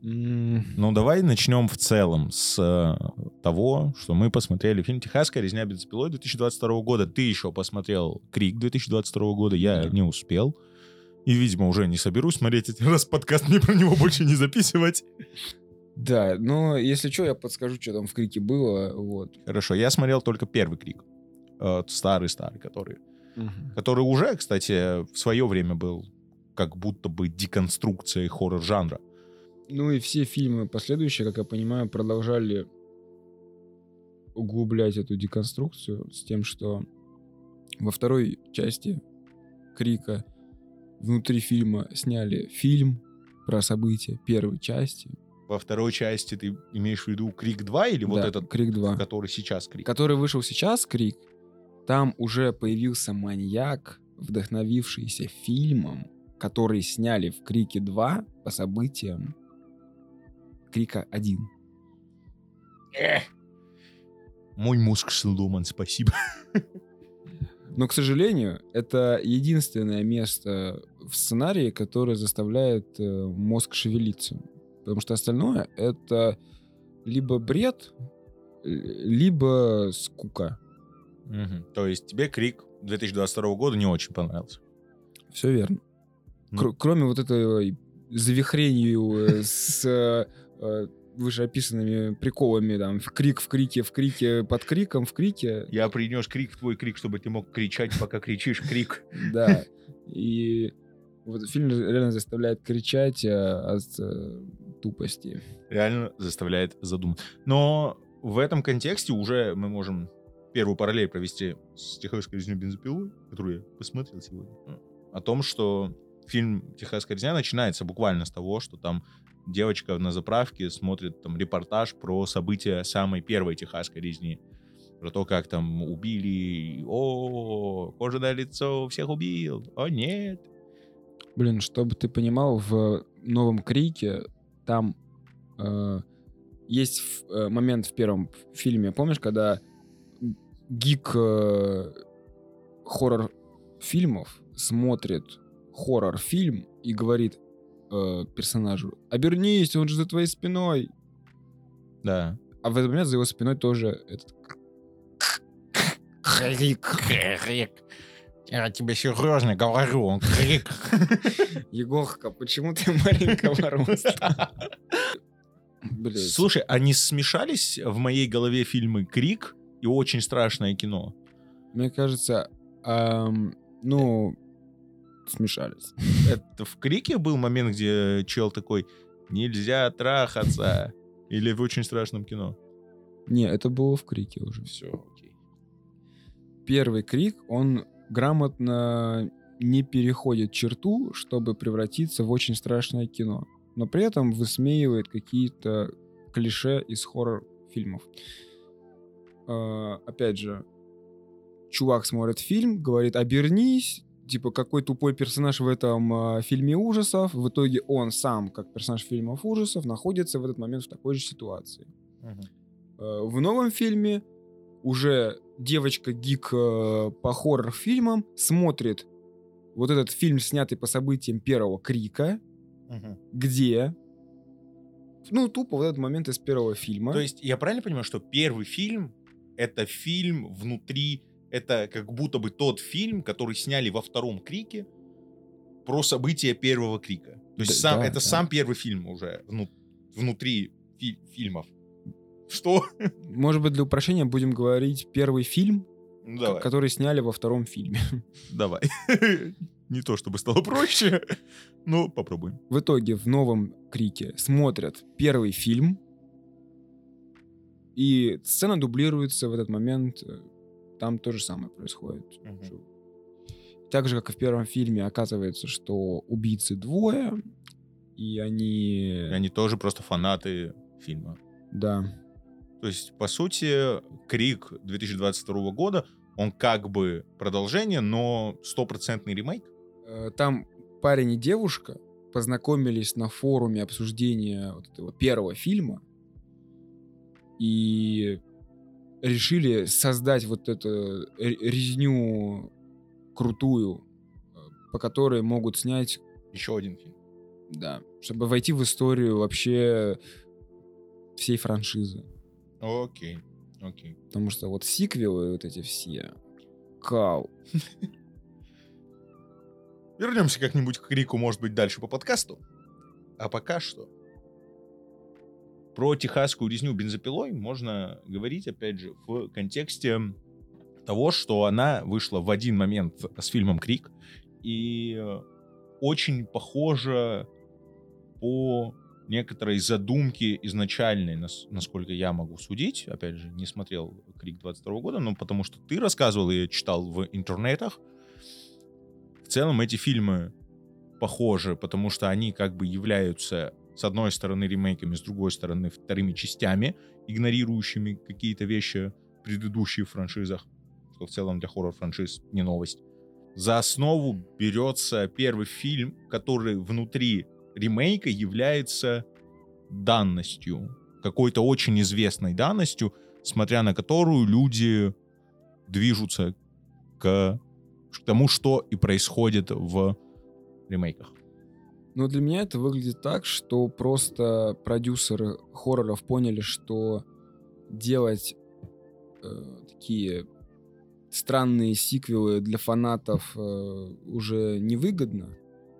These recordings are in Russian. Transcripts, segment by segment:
Ну, давай начнем в целом с э, того, что мы посмотрели фильм «Техасская резня бензопилой» 2022 года. Ты еще посмотрел «Крик» 2022 года, я Да. не успел. И, видимо, уже не соберусь смотреть этот раз подкаст, мне про него больше не записывать. Да, но если что, я подскажу, что там в крике было. Вот. Хорошо, я смотрел только первый «Крик». Э, Старый-старый, который. Который уже, кстати, в свое время был как будто бы деконструкцией хоррор-жанра. Ну и все фильмы последующие, как я понимаю, продолжали углублять эту деконструкцию с тем, что во второй части Крика внутри фильма сняли фильм про события первой части. Во второй части ты имеешь в виду «Крик 2» или вот Да, этот, Крик 2. который сейчас «Крик»? который вышел сейчас, Крик, там уже появился маньяк, вдохновившийся фильмом, который сняли в Крике 2 по событиям Крика 1. Мой мозг сломан, спасибо. Но, к сожалению, это единственное место в сценарии, которое заставляет э, мозг шевелиться. Потому что остальное — это либо бред, либо скука. Мгм. То есть тебе крик 2022 года не очень понравился. Все верно. Кр- кроме вот этой завихрению э, с э, э, вышеописанными приколами, там, в крик в крике, в крике, под криком, в крике. Я принес крик в твой крик, чтобы ты мог кричать, пока кричишь крик. Да. И вот фильм реально заставляет кричать от тупости. Реально заставляет задуматься. Но в этом контексте уже мы можем первую параллель провести с «Техасской резней бензопилой», которую я посмотрел сегодня. О том, что фильм «Техасская резня» начинается буквально с того, что там девочка на заправке смотрит там репортаж про события самой первой техасской резни. Про то, как там убили, о, кожаное лицо всех убил, о нет. Блин, чтобы ты понимал, в новом Крике там э, есть в- э, момент в первом фильме, помнишь, когда гик э, хоррор фильмов смотрит хоррор-фильм и говорит э, персонажу, обернись, он же за твоей спиной. Да. А в этот момент за его спиной тоже этот крик. Крик. Я тебе серьезно говорю, он крик. Егорка, почему ты маленького роста? Блядь. Слушай, они смешались в моей голове фильмы «Крик» и «Очень страшное кино». Мне кажется, ам, ну, смешались. Это в «Крике» был момент, где чел такой «Нельзя трахаться» или в «Очень страшном кино». Не, это было в Крике уже. Все, окей. Первый Крик, он грамотно не переходит черту, чтобы превратиться в очень страшное кино. Но при этом высмеивает какие-то клише из хоррор-фильмов. А, опять же, чувак смотрит фильм, говорит «обернись», типа какой тупой персонаж в этом а, фильме ужасов. В итоге он сам, как персонаж фильмов ужасов, находится в этот момент в такой же ситуации. Мгм. Э, В новом фильме уже девочка-гик э, по хоррор-фильмам смотрит вот этот фильм, снятый по событиям первого Крика, Мгм. где, ну, тупо в этот момент из первого фильма. То есть я правильно понимаю, что первый фильм — это фильм внутри, это как будто бы тот фильм, который сняли во втором «Крике» про события первого «Крика». То есть Да, сам, да, это да. сам первый фильм уже вну- внутри фи- фильмов. Что? Может быть, для упрощения будем говорить первый фильм, Ну, давай. который сняли во втором фильме. Давай. Не то, чтобы стало проще, но попробуем. В итоге в новом Крике смотрят первый фильм, и сцена дублируется в этот момент. Там то же самое происходит. Что- Так же, как и в первом фильме, оказывается, что убийцы двое, и они... И Они тоже просто фанаты фильма. Да. То есть, по сути, Крик 2022 года, он как бы продолжение, но стопроцентный ремейк. Э, Там парень и девушка познакомились на форуме обсуждения вот этого первого фильма и решили создать вот эту ре- резню крутую, э, по которой могут снять Еще один фильм. Да, чтобы войти в историю вообще всей франшизы. Окей, окей. Потому что вот сиквелы вот эти все, кал. Вернемся как-нибудь к Рику, может быть, дальше по подкасту. А пока что про техасскую резню бензопилой можно говорить, опять же, в контексте того, что она вышла в один момент с фильмом «Крик», и очень похожа по некоторой задумке изначальной, насколько я могу судить, опять же, не смотрел «Крик» 22 года, но потому что ты рассказывал и читал в интернетах, в целом эти фильмы похожи, потому что они как бы являются с одной стороны ремейками, с другой стороны вторыми частями, игнорирующими какие-то вещи в предыдущих франшизах, что в целом для хоррор-франшиз не новость. За основу берется первый фильм, который внутри ремейка является данностью, какой-то очень известной данностью, смотря на которую люди движутся к к тому, что и происходит в ремейках. Но для меня это выглядит так, что просто продюсеры хорроров поняли, что делать э, такие странные сиквелы для фанатов э, уже невыгодно.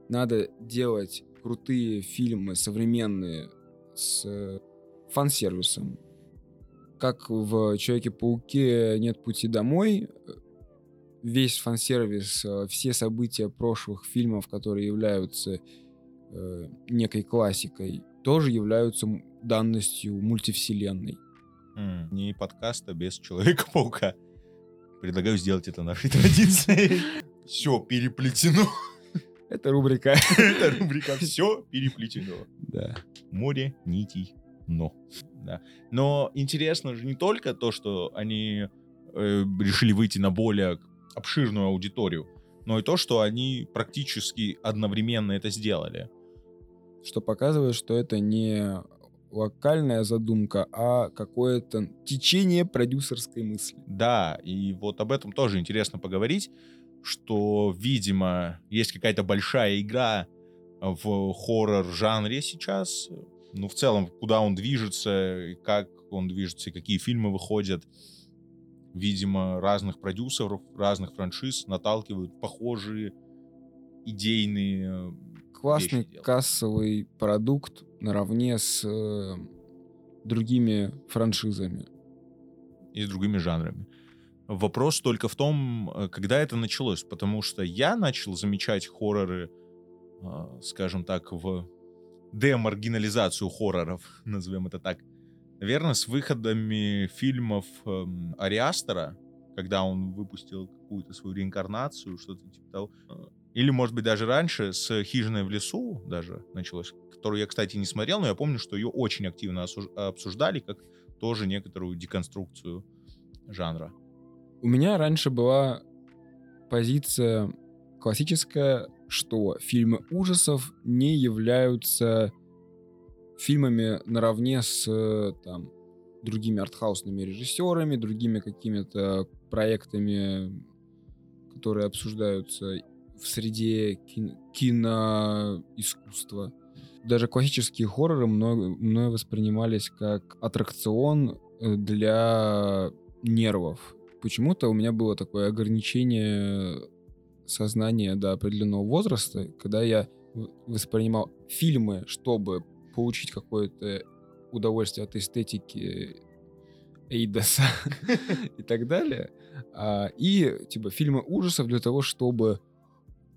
Надо делать крутые фильмы современные с э, фан-сервисом. Как в Человеке-пауке нет пути домой, весь фан-сервис, э, все события прошлых фильмов, которые являются э, некой классикой, тоже являются данностью мультивселенной. Mm, не подкаста без Человека-паука. Предлагаю сделать это нашей традицией. Все переплетено. Это рубрика. Это рубрика «Все переплетено». Да. Море нитей, но. Да. Но интересно же не только то, что они э, решили выйти на более обширную аудиторию, но и то, что они практически одновременно это сделали. Что показывает, что это не локальная задумка, а какое-то течение продюсерской мысли. Да, и вот об этом тоже интересно поговорить, что, видимо, есть какая-то большая игра в хоррор-жанре сейчас. Ну, в целом, куда он движется, как он движется, и какие фильмы выходят видимо, разных продюсеров, разных франшиз наталкивают похожие идейные Классный кассовый продукт наравне с э, другими франшизами. И с другими жанрами. Вопрос только в том, э, когда это началось, потому что я начал замечать хорроры, э, скажем так, в демаргинализацию хорроров, назовем это так, Наверное, с выходами фильмов эм, Ариастера, когда он выпустил какую-то свою реинкарнацию, что-то типа того. Или, может быть, даже раньше, с «Хижиной в лесу» даже началось, которую я, кстати, не смотрел, но я помню, что ее очень активно обсуждали, как тоже некоторую деконструкцию жанра. У меня раньше была позиция классическая, что фильмы ужасов не являются фильмами наравне с э, там, другими артхаусными режиссерами, другими какими-то проектами, которые обсуждаются в среде кино, киноискусства. Даже классические хорроры мной, мной воспринимались как аттракцион э, для нервов. Почему-то у меня было такое ограничение сознания до определенного возраста, когда я воспринимал фильмы, чтобы получить какое-то удовольствие от эстетики Эйдоса и так далее. А, и, типа, фильмы ужасов для того, чтобы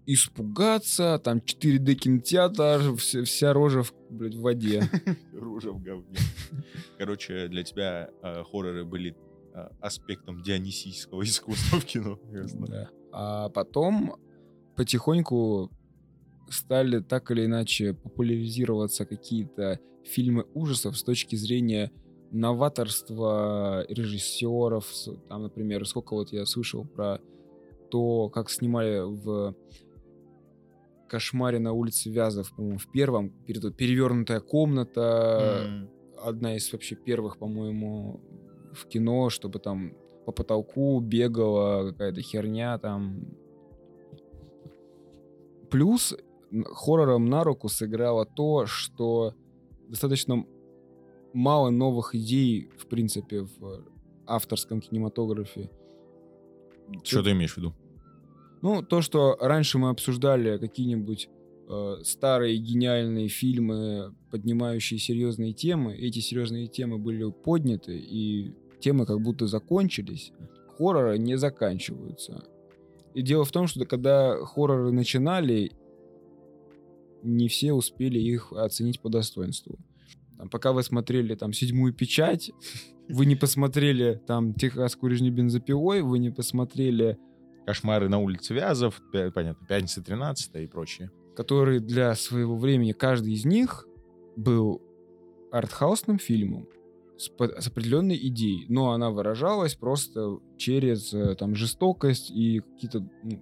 испугаться, там 4D кинотеатр, вся, вся рожа в, блядь, в воде. Рожа в говне. Короче, для тебя э, хорроры были э, аспектом дионисийского искусства в кино. Да. А потом потихоньку стали так или иначе популяризироваться какие-то фильмы ужасов с точки зрения новаторства режиссеров. Там, например, сколько вот я слышал про то, как снимали в «Кошмаре на улице Вязов», по-моему, в первом, перевернутая комната, mm. одна из вообще первых, по-моему, в кино, чтобы там по потолку бегала какая-то херня там. Плюс хоррором на руку сыграло то, что достаточно мало новых идей, в принципе, в авторском кинематографе. Что ты имеешь в виду? Ну, то, что раньше мы обсуждали какие-нибудь э, старые гениальные фильмы, поднимающие серьезные темы, эти серьезные темы были подняты, и темы как будто закончились, хорроры не заканчиваются. И дело в том, что когда хорроры начинали, не все успели их оценить по достоинству. Там, пока вы смотрели там седьмую печать, вы не посмотрели там техасскую резню бензопилой, вы не посмотрели Кошмары на улице Вязов, понятно, Пятница 13 и прочее. который для своего времени каждый из них был артхаусным фильмом с, с определенной идеей, но она выражалась просто через э, там жестокость и какие-то ну,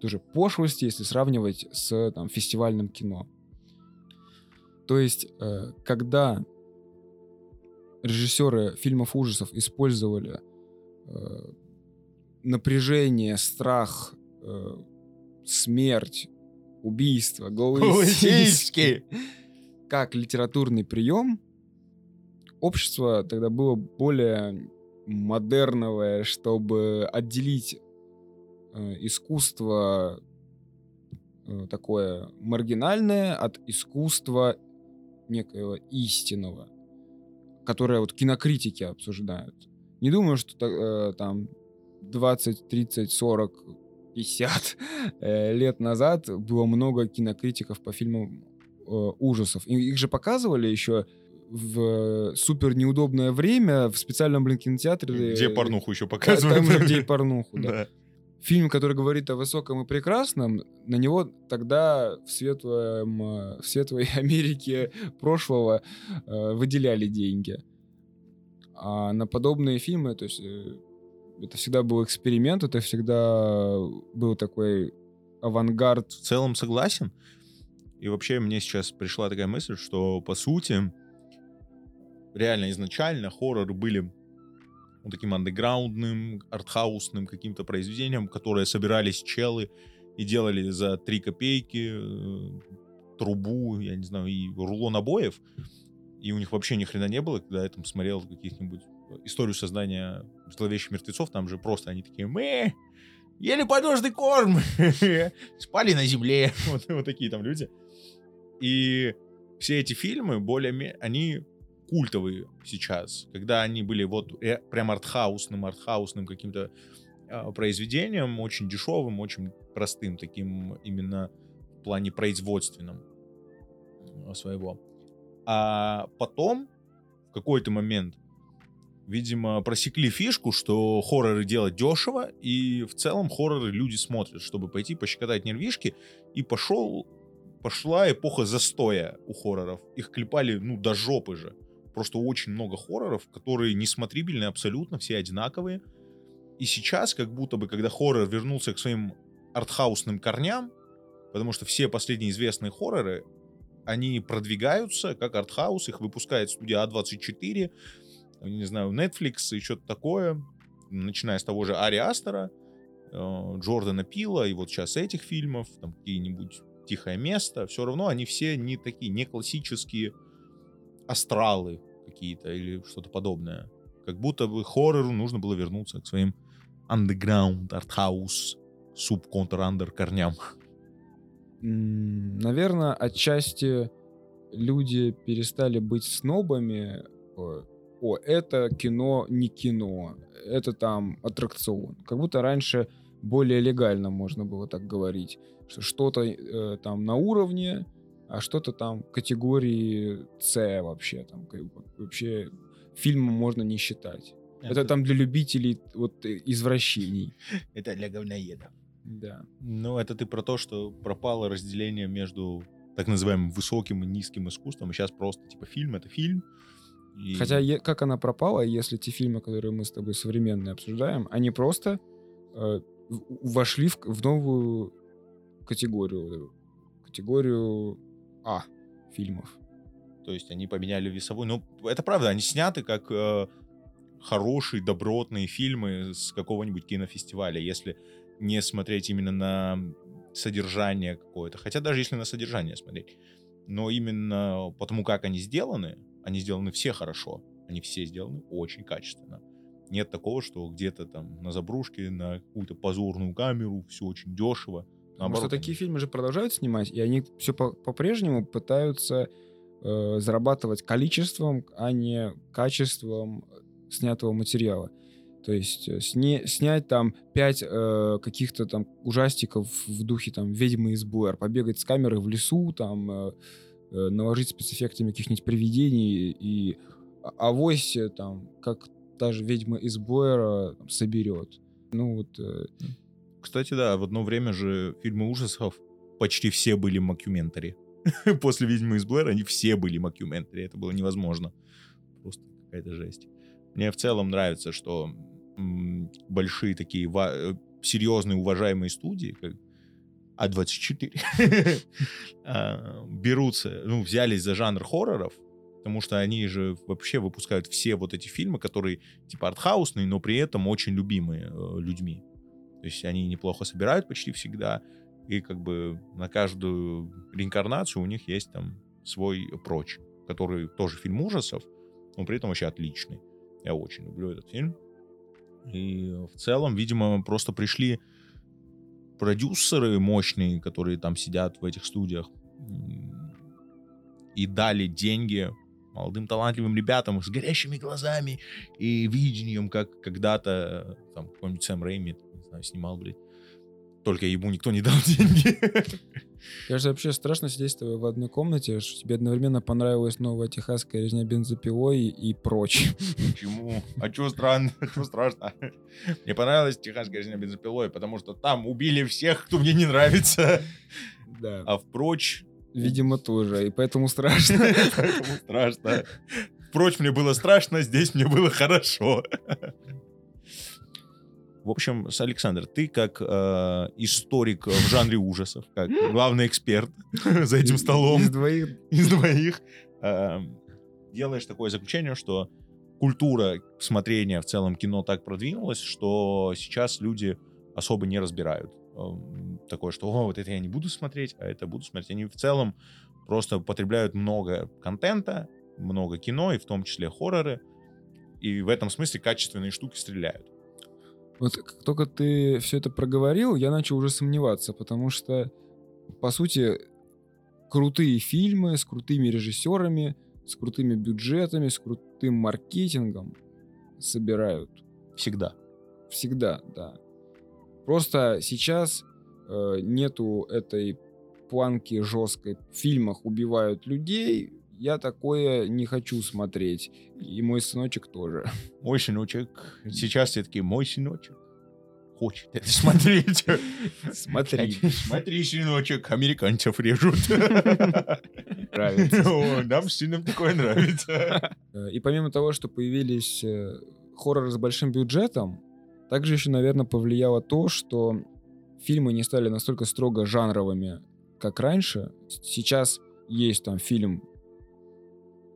тоже пошлости, если сравнивать с там фестивальным кино. То есть, э, когда режиссеры фильмов ужасов использовали э, напряжение, страх, э, смерть, убийство, голые сиськи как литературный прием, общество тогда было более модерновое, чтобы отделить э, искусство э, такое маргинальное от искусства некоего истинного, которое вот кинокритики обсуждают. Не думаю, что э, там 20, 30, 40, 50 э, лет назад было много кинокритиков по фильмам э, ужасов. И их же показывали еще в супер неудобное время в специальном, блин, кинотеатре. Где э, порнуху еще показывают. Там же, где и порнуху, да. Да. Фильм, который говорит о высоком и прекрасном, на него тогда в, светлом, э, в светлой Америке прошлого э, выделяли деньги. А на подобные фильмы, то есть э, это всегда был эксперимент, это всегда был такой авангард. в целом согласен. И вообще мне сейчас пришла такая мысль, что по сути реально изначально хорроры были ну, таким андеграундным, артхаусным каким-то произведением, которое собирались челы и делали за 3 копейки э, трубу, я не знаю, и рулон обоев. И у них вообще ни хрена не было, когда я там смотрел каких-нибудь историю создания зловещих мертвецов, там же просто они такие, мы ели подножный корм, спали на земле, вот, вот такие там люди. И все эти фильмы более они культовые сейчас, когда они были вот э, прям артхаусным, артхаусным каким-то э, произведением, очень дешевым, очень простым, таким именно в плане производственном э, своего. А потом, в какой-то момент, видимо, просекли фишку, что хорроры делать дешево, и в целом хорроры люди смотрят, чтобы пойти пощекотать нервишки, и пошел, пошла эпоха застоя у хорроров. Их клепали, ну, до жопы же. Просто очень много хорроров, которые несмотрибельны абсолютно, все одинаковые. И сейчас, как будто бы, когда хоррор вернулся к своим артхаусным корням, потому что все последние известные хорроры, они продвигаются как артхаус, их выпускает студия А24, не знаю, Netflix и что-то такое, начиная с того же Ари Астера, э, Джордана Пила и вот сейчас этих фильмов, там какие-нибудь «Тихое место», все равно они все не такие, не классические астралы какие-то или что-то подобное. Как будто бы хоррору нужно было вернуться к своим underground, артхаус, суб-контр-андер корням. Наверное, отчасти люди перестали быть снобами. О, это кино не кино, это там аттракцион. Как будто раньше более легально можно было так говорить. Что что-то э, там на уровне, а что-то там категории С вообще. Там, вообще фильмом можно не считать. Это, там для любителей вот э, извращений. Это для говноеда. Да. Ну, это ты про то, что пропало разделение между так называемым высоким и низким искусством, и сейчас просто, типа, фильм — это фильм. И- Хотя е- как она пропала, если те фильмы, которые мы с тобой современные обсуждаем, они просто э, вошли в, в новую категорию, категорию А фильмов. То есть они поменяли весовой. Ну, это правда, они сняты как э, хорошие, добротные фильмы с какого-нибудь кинофестиваля. Если не смотреть именно на содержание какое-то. Хотя даже если на содержание смотреть. Но именно потому, как они сделаны, они сделаны все хорошо. Они все сделаны очень качественно. Нет такого, что где-то там на забрушке, на какую-то позорную камеру, все очень дешево. Потому что такие фильмы же продолжают снимать, и они все по- по-прежнему пытаются э, зарабатывать количеством, а не качеством снятого материала. То есть э, сне, снять там пять э, каких-то там ужастиков в духе там «Ведьмы из Блэр», побегать с камерой в лесу, там э, наложить спецэффектами каких-нибудь привидений и а- авось э, там, как та же «Ведьма из Блэра» там, соберет. Ну вот... Э, Кстати, да, в одно время же фильмы ужасов почти все были макюментари. После «Ведьмы из Блэр» они все были макюментари. Это было невозможно. Просто какая-то жесть. Мне в целом нравится, что большие такие э, серьезные уважаемые студии, как А24, а, берутся, ну, взялись за жанр хорроров, потому что они же вообще выпускают все вот эти фильмы, которые типа артхаусные, но при этом очень любимые э, людьми. То есть они неплохо собирают почти всегда, и как бы на каждую реинкарнацию у них есть там свой прочь, который тоже фильм ужасов, но при этом вообще отличный. Я очень люблю этот фильм. И в целом, видимо, просто пришли продюсеры мощные, которые там сидят в этих студиях, и дали деньги молодым талантливым ребятам с горящими глазами и видением, как когда-то э, там какой-нибудь Сэм Рэйми, знаю, снимал, блядь. Только ему никто не дал деньги. Кажется, вообще страшно сидеть с тобой в одной комнате, что тебе одновременно понравилась новая техасская резня бензопилой и прочь. Почему? А чё странно? Чё страшно? Мне понравилась техасская резня бензопилой, потому что там убили всех, кто мне не нравится. Да. А впрочь, Видимо, тоже, и поэтому страшно. поэтому страшно. Впрочь, мне было страшно, здесь мне было хорошо. В общем, Александр, ты как э, историк в жанре ужасов, как главный эксперт за этим столом Из двоих из двоих, э, делаешь такое заключение, что культура смотрения в целом кино так продвинулась, что сейчас люди особо не разбирают. Эм, Такое, что «О, вот это я не буду смотреть, а это буду смотреть. Они в целом просто потребляют много контента, много кино, и в том числе хорроры, и в этом смысле качественные штуки стреляют. Вот как только ты все это проговорил, я начал уже сомневаться, потому что, по сути, крутые фильмы с крутыми режиссерами, с крутыми бюджетами, с крутым маркетингом собирают. Всегда. Всегда, да. Просто сейчас э, нету этой планки жесткой. В фильмах убивают людей, я такое не хочу смотреть. И мой сыночек тоже. Мой сыночек, сейчас все таки мой сыночек хочет это смотреть. Смотри. Смотри, сыночек, американцев режут. Нравится. Нам с сыном такое нравится. И помимо того, что появились э, хорроры с большим бюджетом, также еще, наверное, повлияло то, что фильмы не стали настолько строго жанровыми, как раньше. Сейчас есть там фильм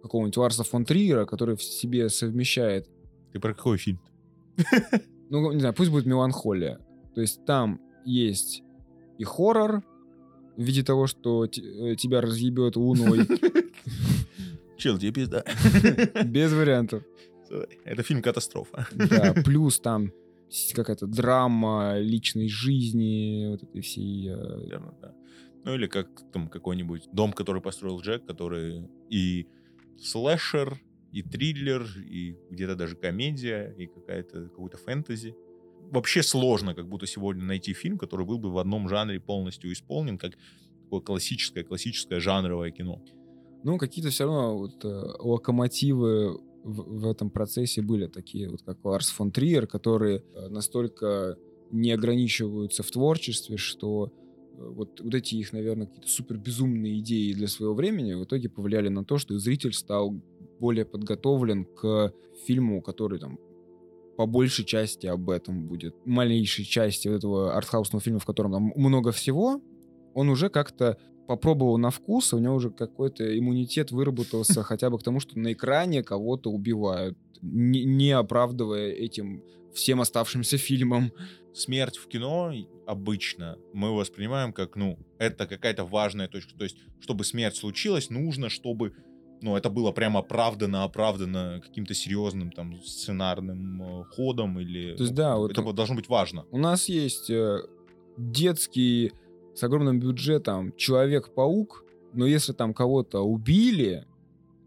какого-нибудь Ларса фон Триера, который в себе совмещает, Ты про какой фильм? ну, не знаю, пусть будет меланхолия. То есть там есть и хоррор в виде того, что э, тебя разъебет луной, Чел, тебе пизда. без вариантов. Это фильм «Катастрофа». Да, плюс там какая-то драма личной жизни, вот этой всей... э, Наверно, да. Ну или как там какой-нибудь дом, который построил Джек, который и слэшер, и триллер, и где-то даже комедия, и какая-то какой-то фэнтези. Вообще сложно как будто сегодня найти фильм, который был бы в одном жанре полностью исполнен, как такое классическое, классическое жанровое кино. Ну, какие-то все равно вот, э, локомотивы в, в этом процессе были такие, вот как Ларс фон Триер, которые э, настолько не ограничиваются в творчестве, что вот, вот эти их, наверное, какие-то супер безумные идеи для своего времени в итоге повлияли на то, что зритель стал более подготовлен к фильму, который там по большей части об этом будет. Малейшей части вот этого артхаусного фильма, в котором там много всего, он уже как-то попробовал на вкус, у него уже какой-то иммунитет выработался хотя бы к тому, что на экране кого-то убивают, не, не оправдывая этим всем оставшимся фильмом. Смерть в кино обычно мы воспринимаем как, ну, это какая-то важная точка. То есть, чтобы смерть случилась, нужно, чтобы, ну, это было прямо оправдано, оправдано каким-то серьезным там сценарным э, ходом или... То есть, да, вот это должно быть важно. у нас есть э, детский с огромным бюджетом Человек-паук, но если там кого-то убили,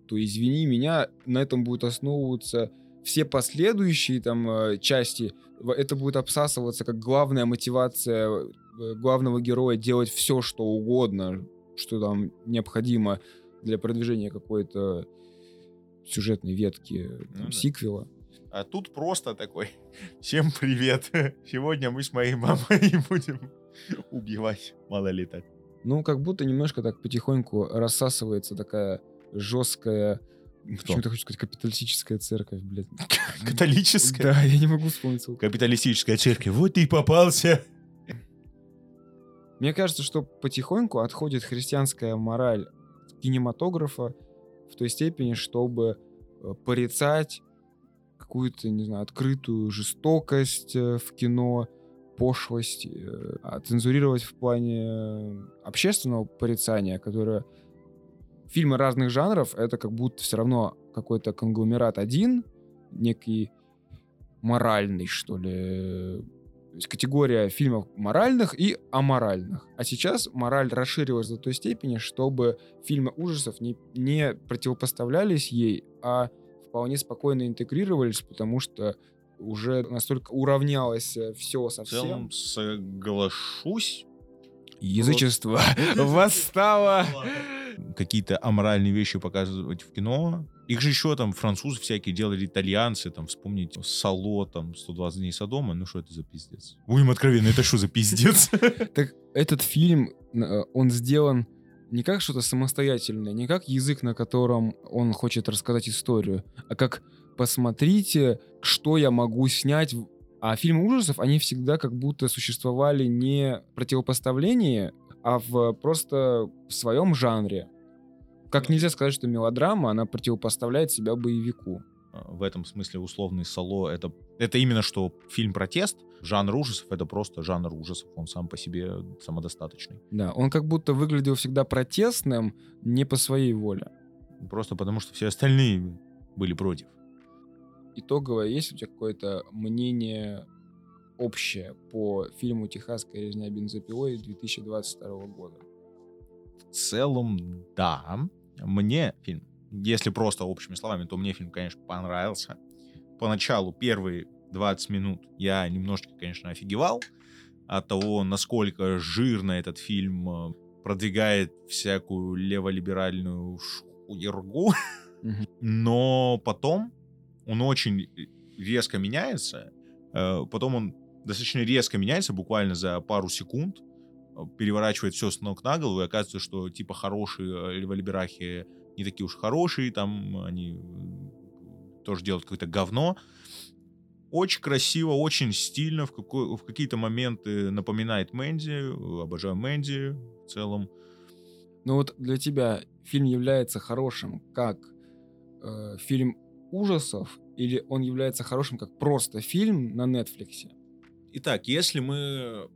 то, извини меня, на этом будет основываться все последующие там э, части, это будет обсасываться как главная мотивация э, главного героя делать все, что угодно, что там необходимо для продвижения какой-то сюжетной ветки там, Ну да. сиквела. А тут просто такой, всем привет, сегодня мы с моей мамой будем убивать малолеток. Ну, как будто немножко так потихоньку рассасывается такая жесткая, почему-то хочу сказать, капиталистическая церковь, блядь. Католическая? Да, я не могу вспомнить слово. Капиталистическая церковь, вот ты и попался. Мне кажется, что потихоньку отходит христианская мораль кинематографа в той степени, чтобы э, порицать какую-то, не знаю, открытую жестокость э, в кино, пошлость, э, а цензурировать в плане общественного порицания, которое фильмы разных жанров, это как будто все равно какой-то конгломерат один, некий моральный, что ли, то есть категория фильмов моральных и аморальных. А сейчас мораль расширилась до той степени, чтобы фильмы ужасов не, не противопоставлялись ей, а вполне спокойно интегрировались, потому что уже настолько уравнялось все со В целом соглашусь. Язычество восстало. Какие-то аморальные вещи показывать в кино. Их же еще там французы всякие делали, итальянцы, там, вспомните, Сало, там, 120 дней Содома. Ну что это за пиздец? Будем откровенны, это что за пиздец? Так этот фильм, э, он сделан не как что-то самостоятельное, не как язык, на котором он хочет рассказать историю, а как посмотрите, что я могу снять. в- А фильмы ужасов, они всегда как будто существовали не в противопоставлении, а в просто в своем жанре. Как нельзя сказать, что мелодрама, она противопоставляет себя боевику. В этом смысле условный Сало это, это именно что фильм протест. Жанр ужасов это просто жанр ужасов. Он сам по себе самодостаточный. Да, он как будто выглядел всегда протестным не по своей воле. Просто потому что все остальные были против. итоговое, есть у тебя какое-то мнение общее по фильму «Техасская резня бензопилой» 2022 года? В целом, да. Мне фильм, если просто общими словами, то мне фильм, конечно, понравился. Поначалу первые 20 минут я немножечко, конечно, офигевал от того, насколько жирно этот фильм э, продвигает всякую леволиберальную. Мгм. Но потом он очень резко меняется. Э, Потом он достаточно резко меняется, буквально за пару секунд. э, Переворачивает все с ног на голову, и оказывается, что типа хорошие э, леволиберахи не такие уж хорошие, там они м, тоже делают какое-то говно. Очень красиво, очень стильно, в, какой- в какие-то моменты напоминает Мэнди. э, Обожаю Мэнди в целом. Ну вот для тебя фильм является хорошим как э, фильм ужасов или он является хорошим как просто фильм на Netflix? Итак, если мы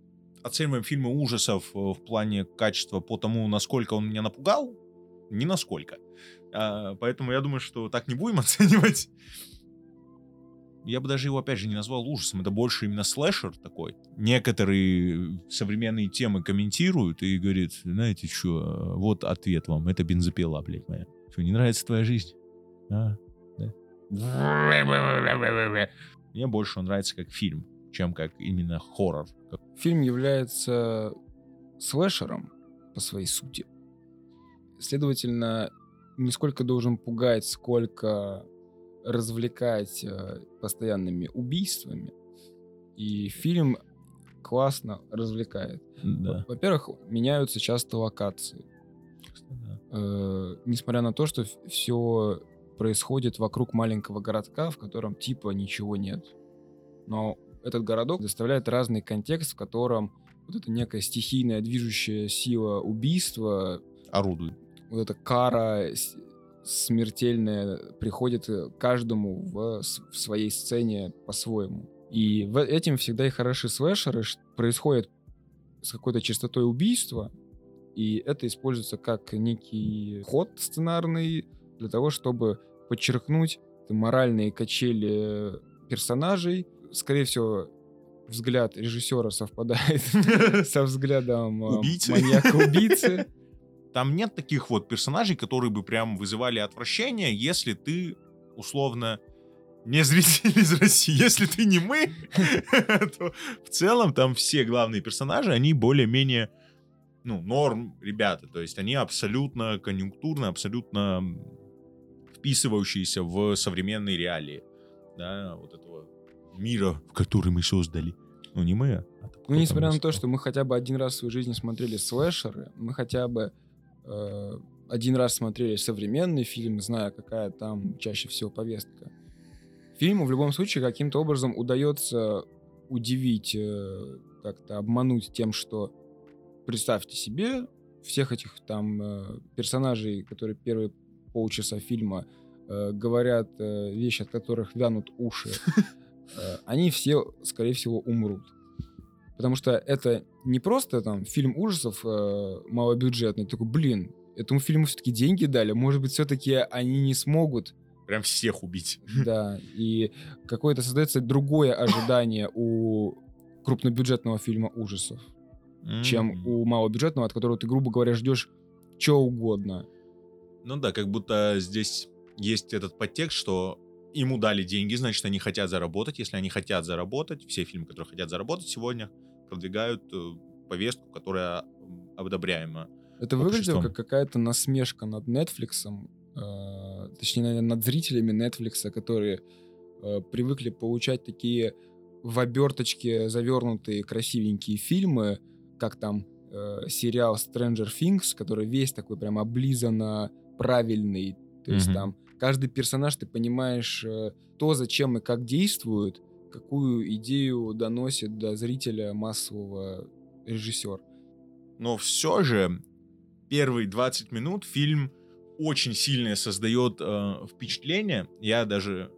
оцениваем фильмы ужасов э, в плане качества по тому, насколько он меня напугал, не насколько. А, поэтому я думаю, что так не будем оценивать. Я бы даже его, опять же, не назвал ужасом. Это больше именно слэшер такой. Некоторые современные темы комментируют и говорят, знаете что, вот ответ вам. Это бензопила, блядь, моя. Что, не нравится твоя жизнь? А? Да? Мне больше он нравится как фильм, чем как именно хоррор. Фильм является слэшером по своей сути. Следовательно, не сколько должен пугать, сколько развлекать э, постоянными убийствами. И фильм классно развлекает. Да. Во-первых, меняются часто локации. Да. Э, несмотря на то, что все происходит вокруг маленького городка, в котором типа ничего нет. Но этот городок доставляет разный контекст, в котором вот эта некая стихийная движущая сила убийства, Орудует. вот эта кара смертельная приходит э, каждому в, в своей сцене по-своему. И в этим всегда и хороши слэшеры. Происходит с какой-то частотой убийства, и это используется как некий ход сценарный для того, чтобы подчеркнуть моральные качели персонажей. Скорее всего, взгляд режиссера совпадает со взглядом э, Убийцы. маньяка-убийцы. Там нет таких вот персонажей, которые бы прям вызывали отвращение, если ты, условно, не зритель из России. Если ты не мы, то в целом там все главные персонажи, они более-менее, ну, норм ребята. То есть они абсолютно конъюнктурно, абсолютно вписывающиеся в современные реалии. Да, вот этого мира, в который мы создали. Ну, не мы, а Ну, несмотря на то, что мы хотя бы один раз в своей жизни смотрели слэшеры, мы хотя бы э, один раз смотрели современный фильм, зная, какая там чаще всего повестка. Фильму в любом случае каким-то образом удается удивить, э, как-то обмануть тем, что представьте себе всех этих там э, персонажей, которые первые полчаса фильма э, говорят э, вещи, от которых вянут уши, они все, скорее всего, умрут. Потому что это не просто там фильм ужасов э, малобюджетный, такой, блин, этому фильму все-таки деньги дали, может быть, все-таки они не смогут, Прям всех убить. да, и какое-то создается другое ожидание у крупнобюджетного фильма ужасов, чем М. у малобюджетного, от которого ты, грубо говоря, ждешь что угодно. Ну да, как будто здесь есть этот подтекст, что ему дали деньги, значит, они хотят заработать. Если они хотят заработать, все фильмы, которые хотят заработать сегодня, продвигают э, повестку, которая одобряема. Это выглядело как какая-то насмешка над Netflix, э, точнее, наверное, над зрителями Netflix, которые э, привыкли получать такие в оберточке завернутые красивенькие фильмы, как там э, сериал Stranger Things, который весь такой прям облизанно правильный. То есть Мгм. там каждый персонаж, ты понимаешь э, то, зачем и как действует, какую идею доносит до зрителя массового режиссер. Но все же первые 20 минут фильм очень сильное создает э, впечатление. Я даже,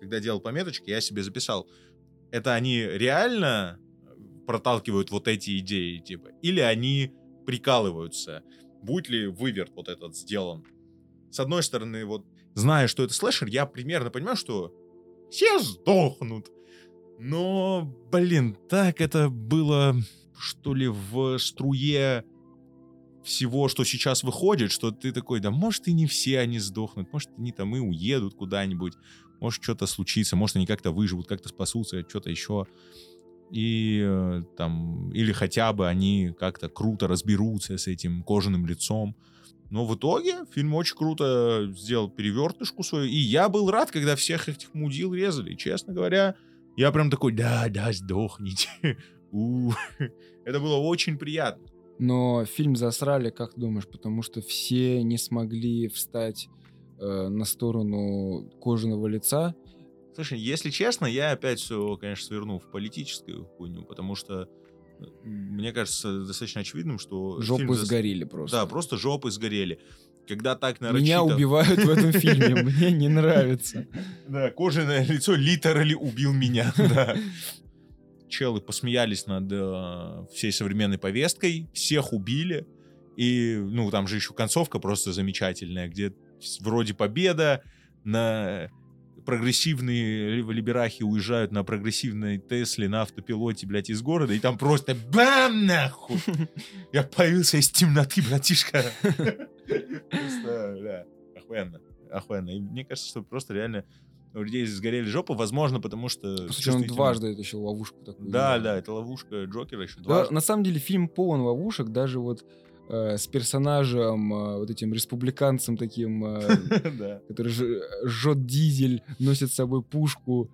когда делал пометочки, я себе записал. Это они реально проталкивают вот эти идеи, типа, или они прикалываются? Будь ли выверт вот этот сделан? С одной стороны, вот, зная, что это слэшер, я примерно понимаю, что все сдохнут. Но, блин, так это было, что ли, в струе всего, что сейчас выходит, что ты такой, да может и не все они сдохнут, может они там и уедут куда-нибудь, может что-то случится, может они как-то выживут, как-то спасутся, что-то еще. И э, там, или хотя бы они как-то круто разберутся с этим кожаным лицом. Но в итоге фильм очень круто сделал перевертышку свою. И я был рад, когда всех этих мудил резали. Честно говоря, я прям такой, да, да, сдохните. Это было очень приятно. Но фильм засрали, как думаешь, потому что все не смогли встать э, на сторону кожаного лица. Слушай, если честно, я опять все, конечно, сверну в политическую хуйню, потому что э, мне кажется достаточно очевидным, что... Жопы зас- сгорели просто. Да, просто жопы сгорели. Когда так нарочито... Меня убивают в этом фильме, мне не нравится. Да, кожаное лицо литерали убил меня, да. Челы посмеялись над э, всей современной повесткой, всех убили. И, ну, там же еще концовка просто замечательная, где вроде победа, на прогрессивные ли- либерахи уезжают на прогрессивной Тесле на автопилоте, блядь, из города, и там просто бам, нахуй! Я появился из темноты, братишка. Просто, да, охуенно, охуенно. И мне кажется, что просто реально у людей сгорели жопы, возможно, потому что... Слушай, он дважды это еще ловушку такую. Да, да, это ловушка Джокера еще дважды. на самом деле фильм полон ловушек, даже вот э, с персонажем, э, вот этим республиканцем таким, э, который жжет дизель, носит с собой пушку.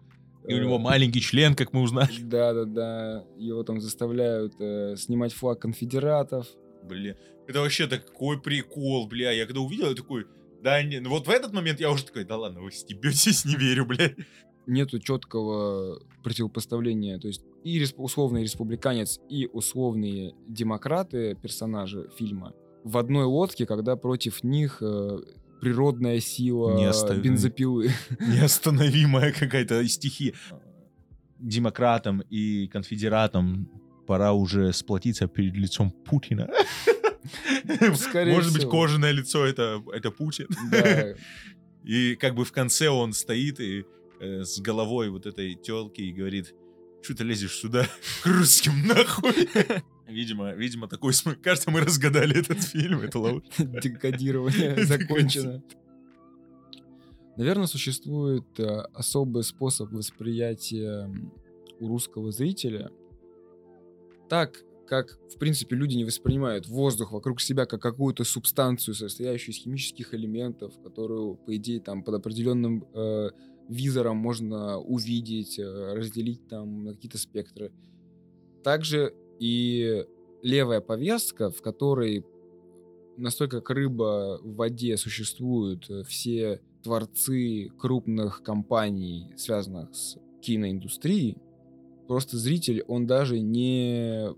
И у него маленький член, как мы узнали. Да-да-да, его там заставляют э, снимать флаг конфедератов. Блин, это вообще такой прикол, бля. Я когда увидел, я такой, да, не, ну вот в этот момент я уже такой, да ладно, вы стебетесь, не верю, блядь. Нету четкого противопоставления, то есть и респ- условный республиканец, и условные демократы, персонажи фильма, в одной лодке, когда против них э, природная сила Не бензопилы. Неостановимая какая-то стихия. демократам и конфедератам пора уже сплотиться перед лицом Путина. Скорее Может быть, всего. кожаное лицо это, это Путин. Да. И как бы в конце он стоит и э, с головой вот этой телки и говорит, что ты лезешь сюда к русским нахуй? Видимо, видимо, такой смысл. Кажется, мы разгадали этот фильм. Это ловушка. Декодирование закончено. Наверное, существует э, особый способ восприятия у русского зрителя. Так, как, в принципе, люди не воспринимают воздух вокруг себя как какую-то субстанцию, состоящую из химических элементов, которую, по идее, там под определенным э, визором можно увидеть, э, разделить там какие-то спектры. Также и левая повестка, в которой настолько как рыба в воде существуют э, все творцы крупных компаний, связанных с киноиндустрией, просто зритель, он даже не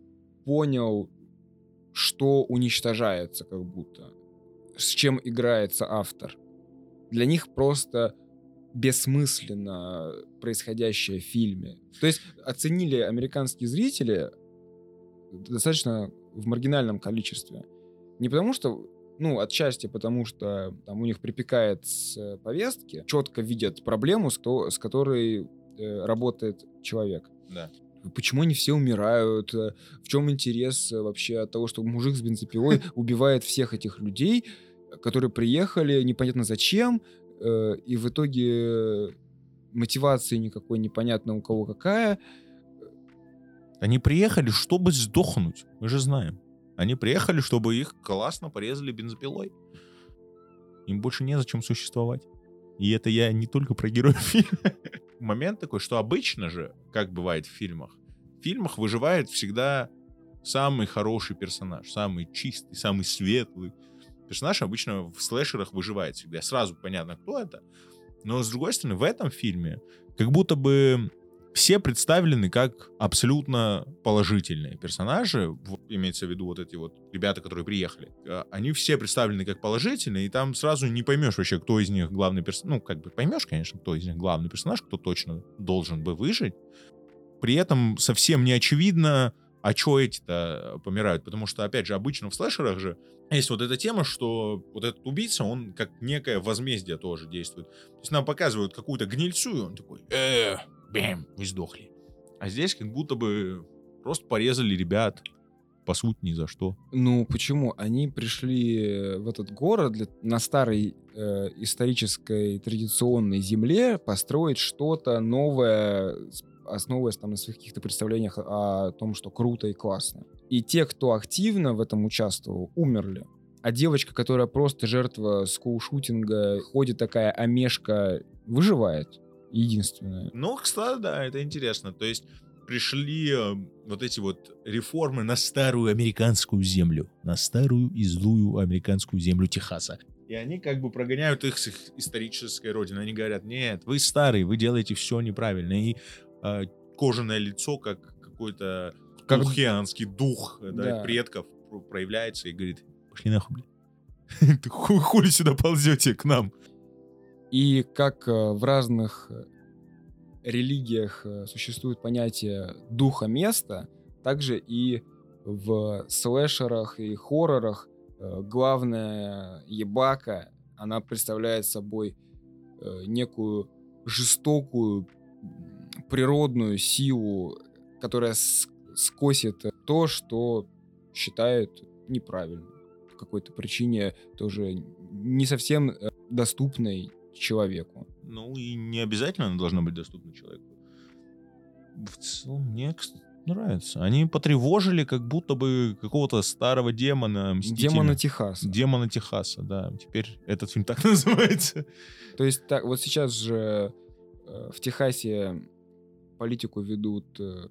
понял, что уничтожается как будто, с чем играется автор. Для них просто бессмысленно происходящее в фильме. То есть оценили американские зрители достаточно в маргинальном количестве. Не потому что, ну, отчасти потому что там у них припекает с повестки, четко видят проблему, с, то- с которой э, работает человек. Да. Почему они все умирают? В чем интерес э, вообще от того, что мужик с бензопилой убивает всех этих людей, которые приехали непонятно зачем, и в итоге э, мотивации никакой непонятно у кого какая. Они приехали, чтобы сдохнуть. Мы же знаем. Они приехали, чтобы их классно порезали бензопилой. Им больше незачем существовать. И это я не только про героев фильма. Момент такой, что обычно же, как бывает в фильмах, в фильмах выживает всегда самый хороший персонаж, самый чистый, самый светлый. Персонаж обычно в слэшерах выживает всегда. Сразу понятно, кто это. Но, с другой стороны, в этом фильме как будто бы все представлены как абсолютно положительные персонажи. Вот имеется в виду вот эти вот ребята, которые приехали. А, Они все представлены как положительные, и там сразу не поймешь вообще, кто из них главный персонаж. Ну, как бы поймешь, конечно, кто из них главный персонаж, кто точно должен бы выжить. При этом совсем не очевидно, а чё эти-то помирают. Потому что, опять же, обычно в слэшерах же есть вот эта тема, что вот этот убийца, он как некое возмездие тоже действует. То есть нам показывают какую-то гнильцу, и он такой, э, бэм, вы сдохли. А здесь как будто бы просто порезали ребят, по сути, ни за что. Ну, почему? Они пришли в этот город для, на старой э, исторической традиционной земле построить что-то новое, с- основываясь там на своих каких-то представлениях о том, что круто и классно. И те, кто активно в этом участвовал, умерли. А девочка, которая просто жертва скулшутинга, ходит такая омешка, выживает. Единственная. Ну, кстати, да, это интересно. То есть пришли э, вот эти вот реформы на старую американскую землю, на старую и злую американскую землю Техаса. И они как бы прогоняют их с их исторической родины. Они говорят, нет, вы старые, вы делаете все неправильно. И э, кожаное лицо, как какой-то Как- тухианский дух э, да, Да. предков про- проявляется и говорит, пошли нахуй, блядь. Хули сюда ползете к нам? И как э, в разных религиях существует понятие духа места, также и в слэшерах и хоррорах главная ебака, она представляет собой некую жестокую природную силу, которая скосит то, что считает неправильным. По какой-то причине тоже не совсем э, доступной человеку. Ну и не обязательно она должна быть доступна человеку. В целом, мне нравится. Они потревожили как будто бы какого-то старого демона Мстителя. Демона Техаса. Демона Техаса, да. Теперь этот фильм так называется. То есть так, вот сейчас же э, в Техасе политику ведут, э,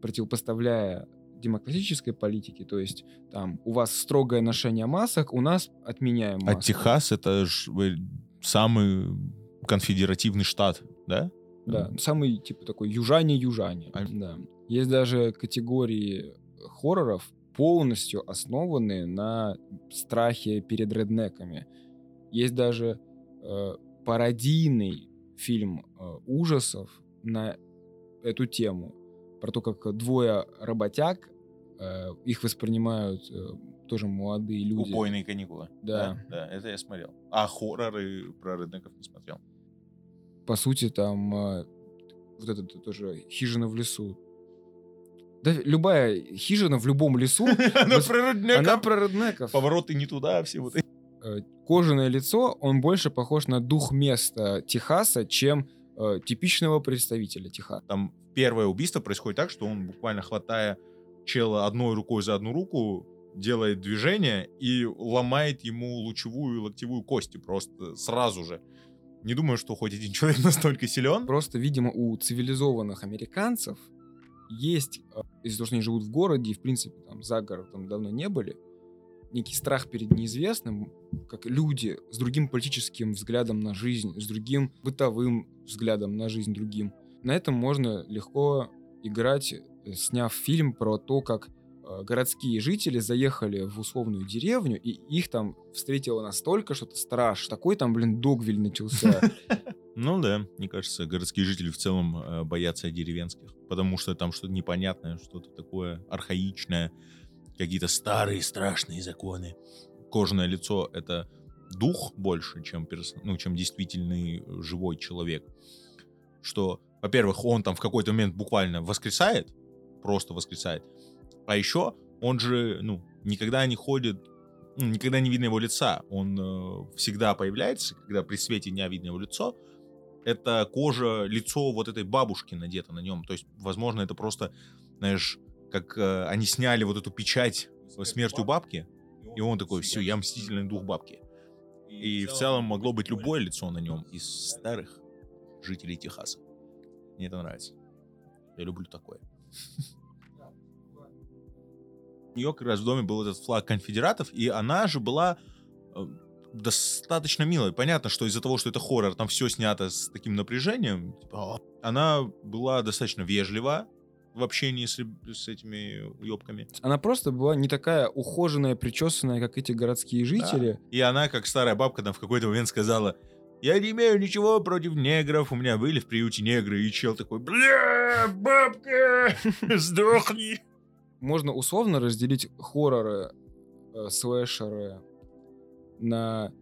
противопоставляя демократической политике, то есть там у вас строгое ношение масок, у нас отменяем А маски. Техас это ж э, самый конфедеративный штат, да? Да, самый типа такой южане-южане. А- Да. Есть даже категории хорроров, полностью основанные на страхе перед реднеками. Есть даже э, пародийный фильм э, ужасов на эту тему. Про то, как двое работяг, э, их воспринимают э, тоже молодые люди. Убойные каникулы. Да. да. Да, это я смотрел. А хорроры про реднеков не смотрел. По сути, там э, вот это тоже хижина в лесу. Да, любая хижина в любом лесу, Она про реднеков. она про реднеков. Повороты не туда, все вот эти. Кожаное лицо, он больше похож на дух места Техаса, чем э, типичного представителя Техаса. Там первое убийство происходит так, что он буквально хватая чела одной рукой за одну руку, делает движение и ломает ему лучевую и локтевую кости просто сразу же. Не думаю, что хоть один человек настолько силен. Просто, видимо, у цивилизованных американцев есть, из-за того, что они живут в городе и, в принципе, там за городом давно не были, некий страх перед неизвестным, как люди с другим политическим взглядом на жизнь, с другим бытовым взглядом на жизнь другим. На этом можно легко играть, э, сняв фильм про то, как э, городские жители заехали в условную деревню, и их там встретило настолько что-то страшно. Такой там, блин, догвиль начался. Ну да, мне кажется, городские жители в целом э, боятся деревенских, потому что там что-то непонятное, что-то такое архаичное, какие-то старые страшные законы. Кожаное лицо — это дух больше, чем, перс- ну, чем действительный э, живой человек. Что, во-первых, он там в какой-то момент буквально воскресает, просто воскресает, а еще он же, ну, никогда не ходит, ну, никогда не видно его лица. Он э, всегда появляется, когда при свете дня видно его лицо, это кожа, лицо вот этой бабушки надето на нем. То есть, возможно, это просто, знаешь, как э, они сняли вот эту печать смертью бабки, и он такой, все, я мстительный дух бабки. И в целом могло быть любое лицо на нем из старых жителей Техаса. Мне это нравится. Я люблю такое. У нее как раз в доме был этот флаг конфедератов, и она же была э, достаточно милой. Понятно, что из-за того, что это хоррор, там все снято с таким напряжением. типа. Она была достаточно вежлива в общении с, с этими уебками. Она просто была не такая ухоженная, причесанная, как эти городские жители. И она, как старая бабка, там в какой-то момент сказала, я не имею ничего против негров, у меня были в приюте негры, и чел такой, бля, бабка, сдохни. Можно условно разделить хорроры, э, слэшеры на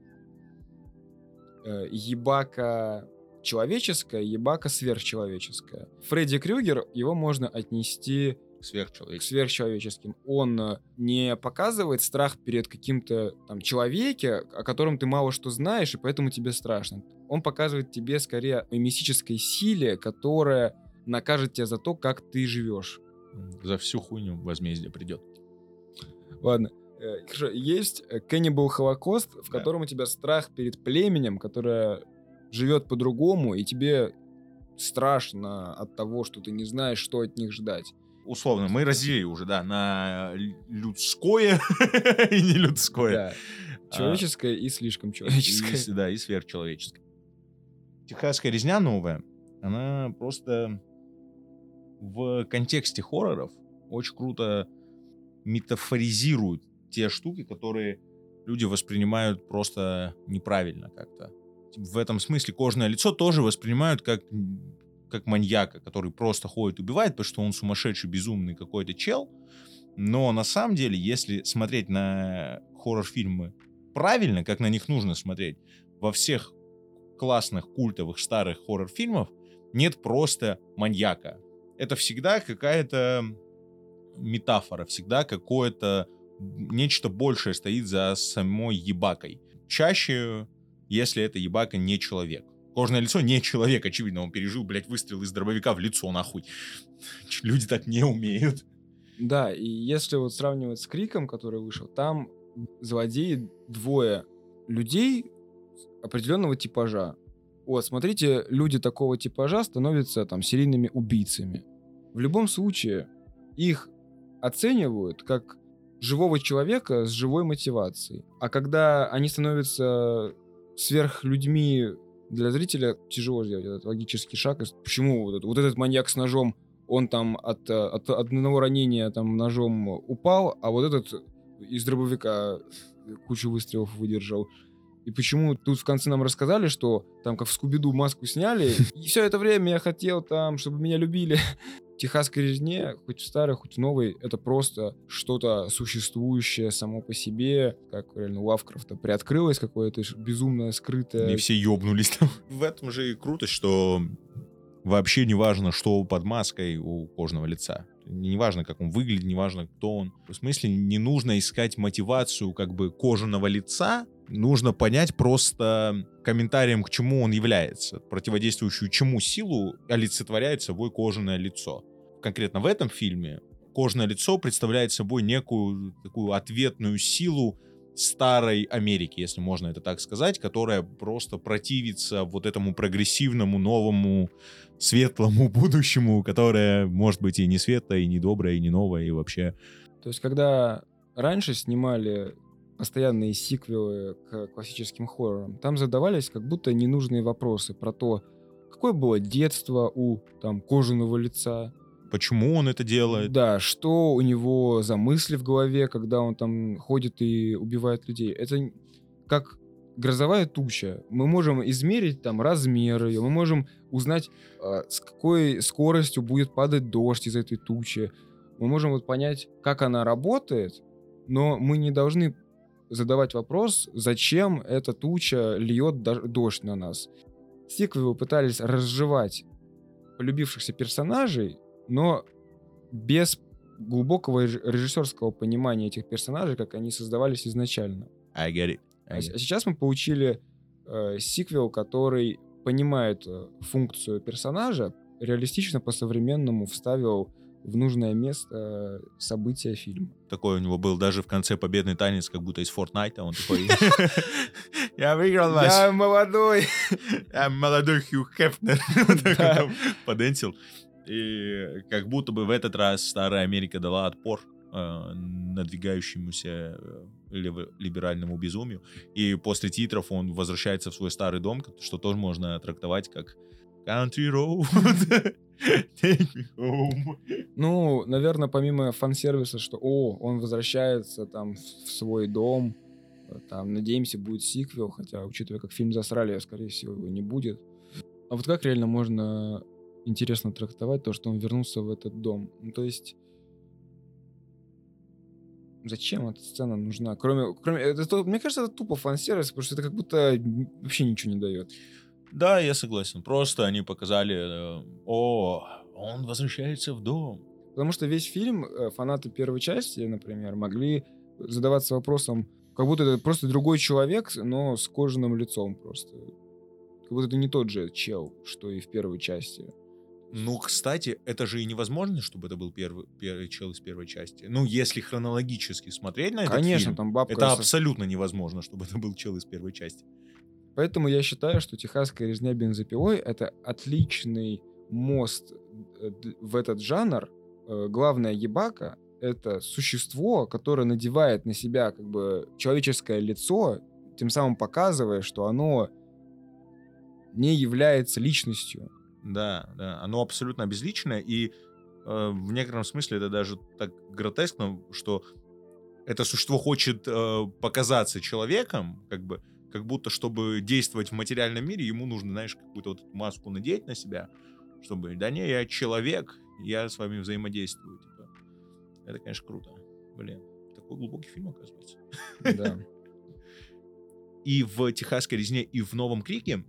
э, ебака человеческое, ебака сверхчеловеческое. Фредди Крюгер, его можно отнести к Сверхчеловек. сверхчеловеческим. Он э, не показывает страх перед каким-то там человеке, о котором ты мало что знаешь, и поэтому тебе страшно. Он показывает тебе скорее мистической силе, которая накажет тебя за то, как ты живешь. За всю хуйню возмездие придет. Ладно. Э, Хорошо, есть Cannibal Holocaust, в Да. котором у тебя страх перед племенем, которое живет по-другому, и тебе страшно от того, что ты не знаешь, что от них ждать. Условно, мы разделили уже, да, на лю- людское и не людское. Да. А, Человеческое и слишком человеческое. и- да, и сверхчеловеческое. Техасская резня новая, она просто в контексте хорроров очень круто метафоризирует те штуки, которые люди воспринимают просто неправильно как-то. В этом смысле кожное лицо тоже воспринимают как, как маньяка, который просто ходит убивает, потому что он сумасшедший, безумный какой-то чел. Но на самом деле, если смотреть на хоррор-фильмы правильно, как на них нужно смотреть, во всех классных культовых старых хоррор-фильмов нет просто маньяка. Это всегда какая-то метафора, всегда какое-то нечто большее стоит за самой ебакой. Чаще, если это ебака не человек. Кожное лицо не человек, очевидно, он пережил, блядь, выстрел из дробовика в лицо, нахуй. Люди так не умеют. Да, и если вот сравнивать с Криком, который вышел, там злодеи двое людей определенного типажа. Вот, смотрите, люди такого типажа становятся там серийными убийцами. В любом случае, их оценивают как живого человека с живой мотивацией. А когда они становятся сверхлюдьми для зрителя, тяжело сделать этот логический шаг. Почему вот, этот- вот этот маньяк с ножом он там от, э, от одного ранения там ножом упал, а вот этот из дробовика кучу выстрелов выдержал. И почему тут в конце нам рассказали, что там как в Скубиду маску сняли, и все это время я хотел там, чтобы меня любили. Техасской резне, хоть в старой, хоть в новой, это просто что-то существующее само по себе, как реально у Лавкрафта приоткрылось какое-то безумное, скрытое... И все ёбнулись там. В этом же и крутость, что вообще не важно, что под маской у кожного лица. Не важно, как он выглядит, не важно, кто он. В смысле, не нужно искать мотивацию как бы кожаного лица, нужно понять просто комментарием, к чему он является. Противодействующую чему силу олицетворяет собой кожаное лицо. Конкретно в этом фильме кожное лицо представляет собой некую такую ответную силу старой Америки, если можно это так сказать, которая просто противится вот этому прогрессивному, новому, светлому будущему, которое может быть и не светлое, и не доброе, и не новое, и вообще... То есть, когда раньше снимали постоянные сиквелы к классическим хоррорам, там задавались как будто ненужные вопросы про то, какое было детство у там кожаного лица, почему он это делает. Да, что у него за мысли в голове, когда он там ходит и убивает людей. Это как грозовая туча. Мы можем измерить там размеры ее, мы можем узнать, э, с какой скоростью будет падать дождь из этой тучи. Мы можем вот понять, как она работает, но мы не должны задавать вопрос, зачем эта туча льет дождь на нас. Сиквелы пытались разжевать полюбившихся персонажей, но без глубокого режиссерского понимания этих персонажей, как они создавались изначально. I get it. I get it. А сейчас мы получили э, сиквел, который понимает э, функцию персонажа, реалистично по-современному вставил в нужное место события фильма. Такой у него был даже в конце победный танец, как будто из Фортнайта. Он такой... Я выиграл вас. Я молодой. Я молодой Хью Хефнер. Поденсил. И как будто бы в этот раз старая Америка дала отпор э, надвигающемуся э, либеральному безумию. И после титров он возвращается в свой старый дом, что тоже можно трактовать как Country Road. Take me home. Ну, наверное, помимо фан-сервиса, что о, он возвращается там в свой дом, там, надеемся, будет сиквел, хотя, учитывая, как фильм засрали, скорее всего, его не будет. А вот как реально можно интересно трактовать то, что он вернулся в этот дом. Ну, то есть зачем эта сцена нужна? Кроме, кроме это, мне кажется, это тупо фан-сервис, потому что это как будто вообще ничего не дает. Да, я согласен. Просто они показали, э, о, он возвращается в дом. Потому что весь фильм э, фанаты первой части, например, могли задаваться вопросом, как будто это просто другой человек, но с кожаным лицом просто. Как будто это не тот же чел, что и в первой части. Ну, кстати, это же и невозможно, чтобы это был первый, первый чел из первой части. Ну, если хронологически смотреть на это Конечно, фильм, там бабка... это абсолютно невозможно, чтобы это был чел из первой части. Поэтому я считаю, что «Техасская резня бензопилой» — это отличный мост э, в этот жанр. Э, главная ебака — это существо, которое надевает на себя как бы человеческое лицо, тем самым показывая, что оно не является личностью да, да, оно абсолютно безличное, и э, в некотором смысле это даже так гротескно, что это существо хочет э, показаться человеком, как бы, как будто, чтобы действовать в материальном мире, ему нужно, знаешь, какую-то вот маску надеть на себя, чтобы, да не, я человек, я с вами взаимодействую, типа. Это, конечно, круто. Блин, такой глубокий фильм, оказывается. Да. И в «Техасской резне», и в «Новом крике»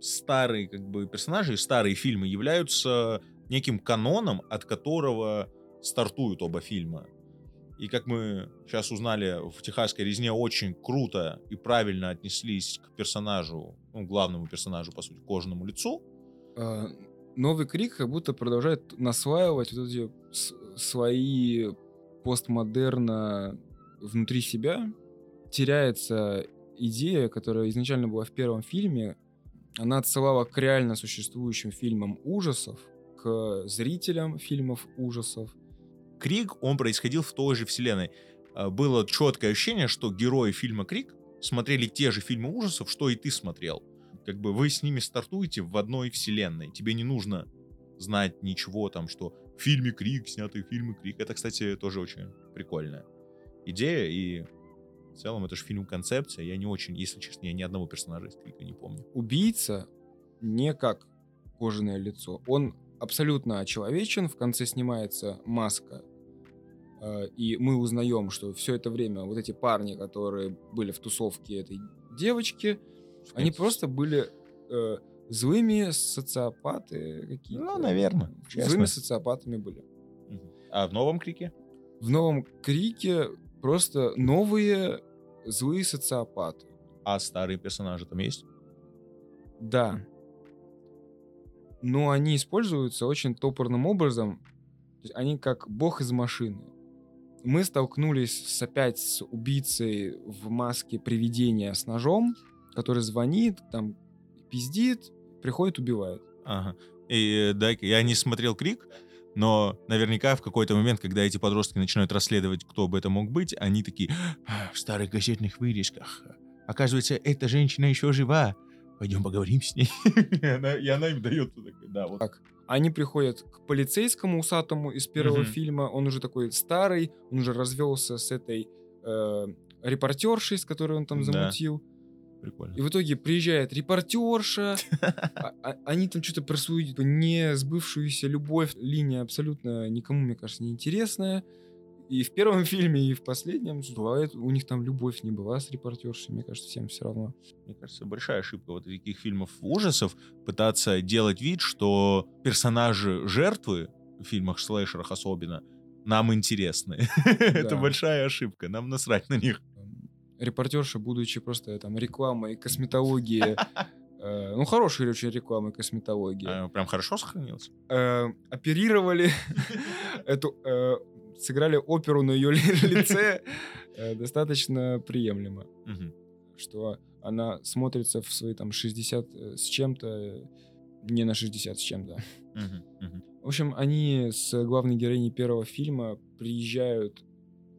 старые как бы персонажи, старые фильмы являются неким каноном, от которого стартуют оба фильма. И как мы сейчас узнали, в «Техасской резне» очень круто и правильно отнеслись к персонажу, ну, главному персонажу, по сути, кожаному лицу. А, Новый Крик как будто продолжает насваивать вот эти свои постмодерна внутри себя. Теряется идея, которая изначально была в первом фильме, она отсылала к реально существующим фильмам ужасов, к зрителям фильмов ужасов. Крик, он происходил в той же вселенной. А, было четкое ощущение, что герои фильма Крик смотрели те же фильмы ужасов, что и ты смотрел. Как бы вы с ними стартуете в одной вселенной. Тебе не нужно знать ничего там, что в фильме Крик, снятый в фильме Крик. Это, кстати, тоже очень прикольная идея. И В целом, это же фильм-концепция. Я не очень, если честно, я ни одного персонажа из Крика не помню. Убийца не как кожаное лицо. Он абсолютно человечен. В конце снимается маска. Э, И мы узнаем, что все это время вот эти парни, которые были в тусовке этой девочки, они просто были э, злыми социопаты какие-то. Ну, наверное, честно. Злыми социопатами были. А в новом Крике? В новом Крике просто новые злые социопаты. А старые персонажи там есть? Да. Но они используются очень топорным образом. То есть они как бог из машины. Мы столкнулись с, опять с убийцей в маске привидения с ножом, который звонит, там пиздит, приходит, убивает. Ага. И да, я не смотрел Крик, но наверняка в какой-то момент, когда эти подростки начинают расследовать, кто бы это мог быть, они такие «А, в старых газетных вырезках. Оказывается, эта женщина еще жива. Пойдем поговорим с ней. И она, и она им дает да, вот. Так. Они приходят к полицейскому усатому из первого Мгм. фильма. Он уже такой старый, он уже развелся с этой э, репортершей, с которой он там Да. замутил. Прикольно. И в итоге приезжает репортерша, а- а- они там что-то про свою типа, не сбывшуюся любовь. Линия абсолютно никому, мне кажется, не интересная. И в первом фильме, и в последнем бывает, у них там любовь не была с репортершей, мне кажется, всем все равно. Мне кажется, большая ошибка вот таких фильмов ужасов пытаться делать вид, что персонажи жертвы в фильмах слэшерах особенно нам интересны. Это Да. большая ошибка. Нам насрать на них. Репортерша, будучи просто там рекламой косметологии, э, ну, хорошей очень рекламой косметологии, А, Прям хорошо сохранился. э, оперировали эту, э, сыграли оперу на ее лице э, достаточно приемлемо. Что она смотрится в свои там 60 с чем-то, э, не на 60 с чем-то. В общем, они с главной героиней первого фильма приезжают,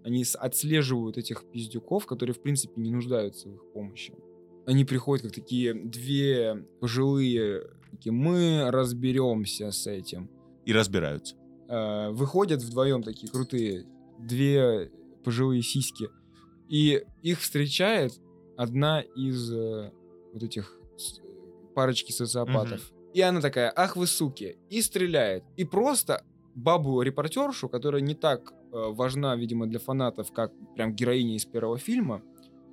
они отслеживают этих пиздюков, которые, в принципе, не нуждаются в их помощи. Они приходят как такие две пожилые, такие, мы разберемся с этим. И разбираются. Э, выходят вдвоем такие крутые две пожилые сиськи, и их встречает одна из э, вот этих парочки социопатов. И она такая, ах вы суки, и стреляет. И просто бабу-репортершу, которая не так э, важна, видимо, для фанатов, как прям героиня из первого фильма,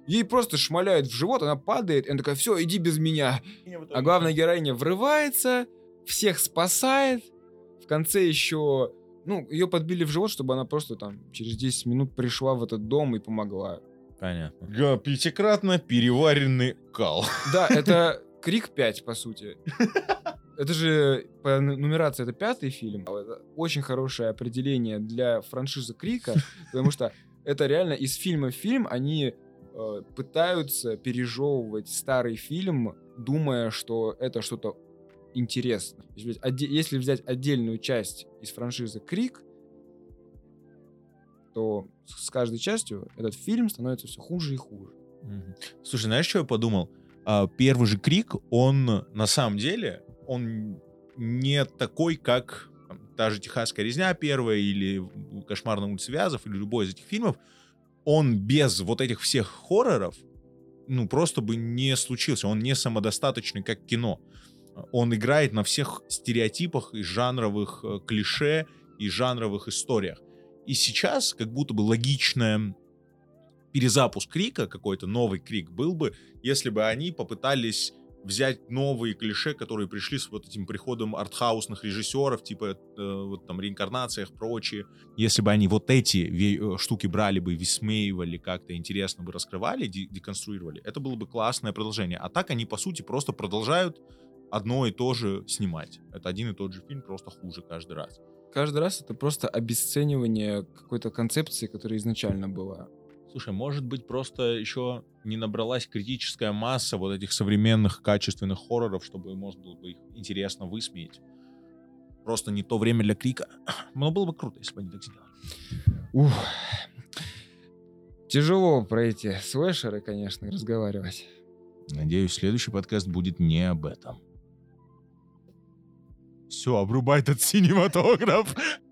ей просто шмаляют в живот, она падает, и она такая, все, иди без меня. А главная героиня врывается, всех спасает. В конце еще, ну, ее подбили в живот, чтобы она просто там через 10 минут пришла в этот дом и помогла. Понятно. Пятикратно переваренный кал. Да, это Крик 5, по сути. Это же по ну- нумерации это пятый фильм. Это очень хорошее определение для франшизы Крика, потому что это реально из фильма в фильм они э, пытаются пережевывать старый фильм, думая, что это что-то интересное. Если взять, отдельную часть из франшизы Крик, то с каждой частью этот фильм становится все хуже и хуже. Слушай, знаешь, что я подумал? А, Первый же Крик, он на самом деле, он не такой, как там, та же «Техасская резня» первая, или «Кошмар на улице Вязов», или любой из этих фильмов. Он без вот этих всех хорроров, ну, просто бы не случился. Он не самодостаточный, как кино. Он играет на всех стереотипах и жанровых э, клише, и жанровых историях. И сейчас как будто бы логичная перезапуск Крика, какой-то новый Крик был бы, если бы они попытались взять новые клише, которые пришли с вот этим приходом артхаусных режиссеров, типа э, вот там реинкарнациях, прочие. Если бы они вот эти э, штуки брали бы, висмеивали, как-то интересно бы раскрывали, де- деконструировали, это было бы классное продолжение. А так они, по сути, просто продолжают одно и то же снимать. Это один и тот же фильм, просто хуже каждый раз. Каждый раз это просто обесценивание какой-то концепции, которая изначально была. Слушай, может быть, просто еще не набралась критическая масса вот этих современных качественных хорроров, чтобы можно было бы их интересно высмеять. Просто не то время для крика. Но было бы круто, если бы они так сделали. Ух. Тяжело про эти слэшеры, конечно, разговаривать. Надеюсь, следующий подкаст будет не об этом. Все, обрубай этот синематограф.